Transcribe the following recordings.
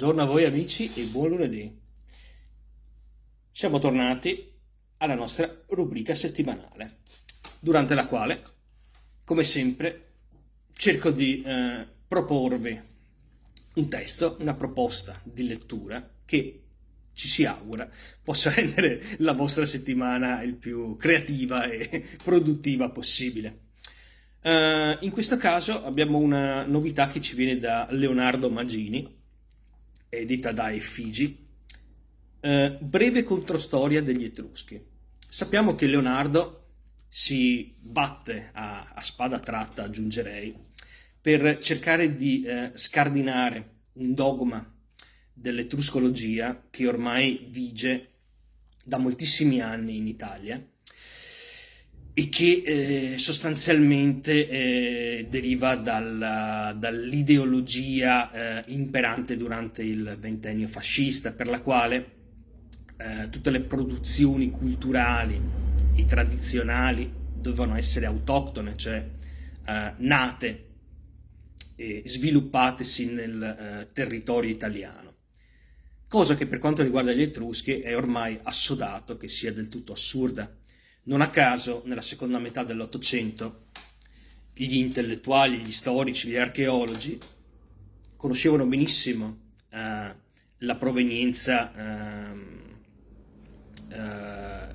Buongiorno a voi amici e buon lunedì. Siamo tornati alla nostra rubrica settimanale, durante la quale, come sempre, cerco di eh, proporvi un testo, una proposta di lettura che ci si augura possa rendere la vostra settimana il più creativa e produttiva possibile. Uh, in questo caso abbiamo una novità che ci viene da Leonardo Magini, edita da Effigi, uh, breve controstoria degli Etruschi. Sappiamo che Leonardo si batte a, a spada tratta, aggiungerei, per cercare di uh, scardinare un dogma dell'etruscologia che ormai vige da moltissimi anni in Italia e che eh, sostanzialmente eh, deriva dalla, dall'ideologia eh, imperante durante il ventennio fascista, per la quale eh, tutte le produzioni culturali e tradizionali dovevano essere autoctone, cioè eh, nate e sviluppatesi nel eh, territorio italiano. Cosa che per quanto riguarda gli Etruschi è ormai assodato che sia del tutto assurda non a caso, nella seconda metà dell'Ottocento, gli intellettuali, gli storici, gli archeologi conoscevano benissimo eh, la provenienza eh, eh,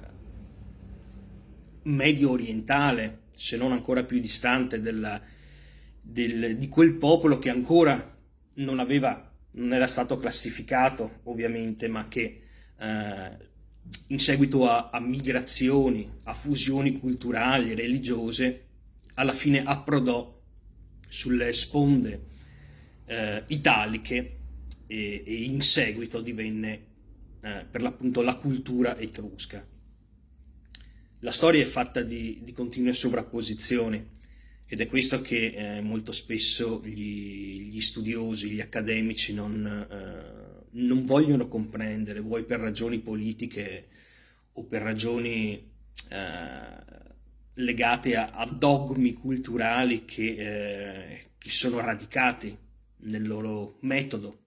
medio orientale, se non ancora più distante, della, del, di quel popolo che ancora non, aveva, non era stato classificato, ovviamente, ma che eh, in seguito a, a, migrazioni, a fusioni culturali, religiose, alla fine approdò sulle sponde eh, italiche e, e, in seguito divenne eh, per l'appunto la cultura etrusca. La storia è fatta di, di continue sovrapposizioni ed è questo che eh, molto spesso gli, gli, studiosi, gli accademici non, eh, non, vogliono comprendere, vuoi per ragioni politiche o per ragioni eh, legate a, a, dogmi culturali che, eh, che, sono radicati nel loro metodo,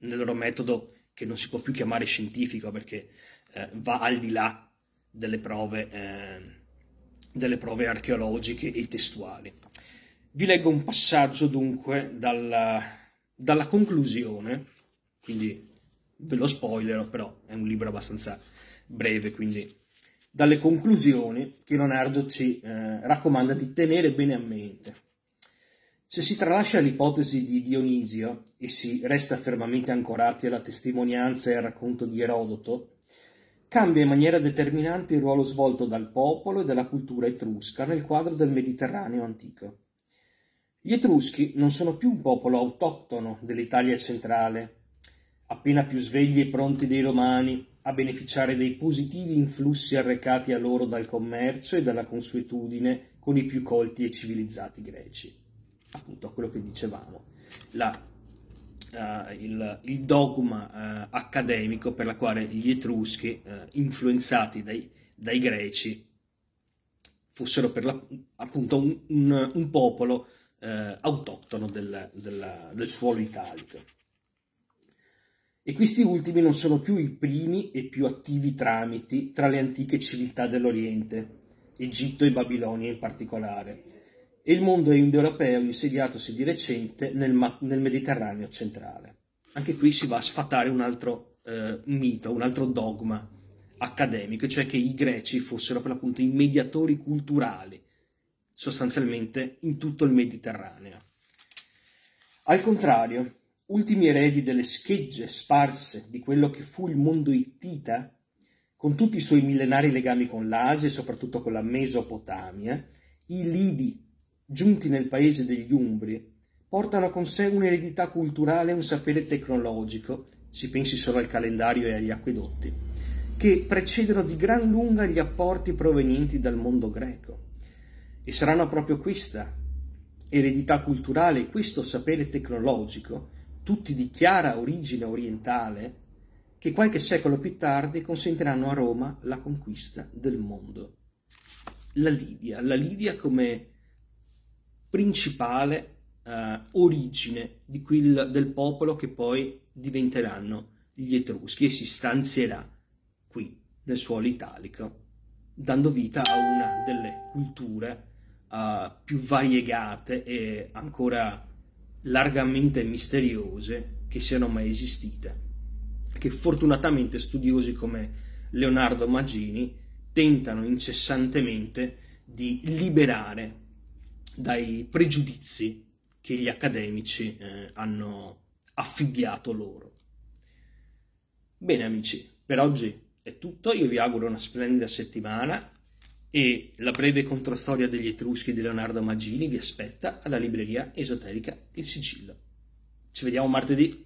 nel loro metodo che non si può più chiamare scientifico perché eh, va al di là delle prove eh, delle prove archeologiche e testuali. Vi leggo un passaggio dunque dalla, dalla conclusione, quindi ve lo spoilerò, però è un libro abbastanza breve, quindi dalle conclusioni che Leonardo ci eh, raccomanda di tenere bene a mente. Se si tralascia l'ipotesi di Dionisio e si resta fermamente ancorati alla testimonianza e al racconto di Erodoto, cambia in maniera determinante il ruolo svolto dal popolo e dalla cultura etrusca nel quadro del Mediterraneo antico. Gli Etruschi non sono più un popolo autoctono dell'Italia centrale, appena più svegli e pronti dei Romani a beneficiare dei positivi influssi arrecati a loro dal commercio e dalla consuetudine con i più colti e civilizzati greci. Appunto, quello che dicevamo. La uh, il, il, dogma uh, accademico per la quale gli Etruschi, uh, influenzati dai, dai, greci, fossero per la, appunto un, un, un popolo autoctono del, del, del suolo italico. E questi ultimi non sono più i primi e più attivi tramiti tra le antiche civiltà dell'Oriente, Egitto e Babilonia in particolare, e il mondo indoeuropeo insediatosi di recente nel, nel, Mediterraneo centrale. Anche qui si va a sfatare un altro eh, mito, un altro dogma accademico, cioè che i greci fossero per l'appunto i mediatori culturali, sostanzialmente in tutto il Mediterraneo. Al contrario, ultimi eredi delle schegge sparse di quello che fu il mondo ittita, con tutti i suoi millenari legami con l'Asia e soprattutto con la Mesopotamia, i Lidi giunti nel paese degli Umbri, portano con sé un'eredità culturale e un sapere tecnologico, si pensi solo al calendario e agli acquedotti, che precedono di gran lunga gli apporti provenienti dal mondo greco. E saranno proprio questa eredità culturale e questo sapere tecnologico, tutti di chiara origine orientale, che qualche secolo più tardi consentiranno a Roma la conquista del mondo. La Lidia, la Lidia come principale uh, origine quel, del popolo che poi diventeranno gli Etruschi e si stanzierà qui nel suolo italico, dando vita a una delle culture uh, più variegate e ancora largamente misteriose che siano mai esistite, che fortunatamente studiosi come Leonardo Magini tentano incessantemente di liberare dai pregiudizi che gli accademici eh, hanno affibbiato loro. Bene amici, per oggi è tutto, io vi auguro una splendida settimana e la breve controstoria degli Etruschi di Leonardo Magini vi aspetta alla libreria esoterica Il Sigillo. Ci vediamo martedì.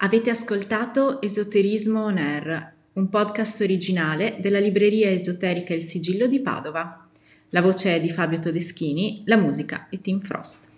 Avete ascoltato Esoterismo On Air, un podcast originale della libreria esoterica Il Sigillo di Padova. La voce è di Fabio Todeschini, la musica è Tim Frost.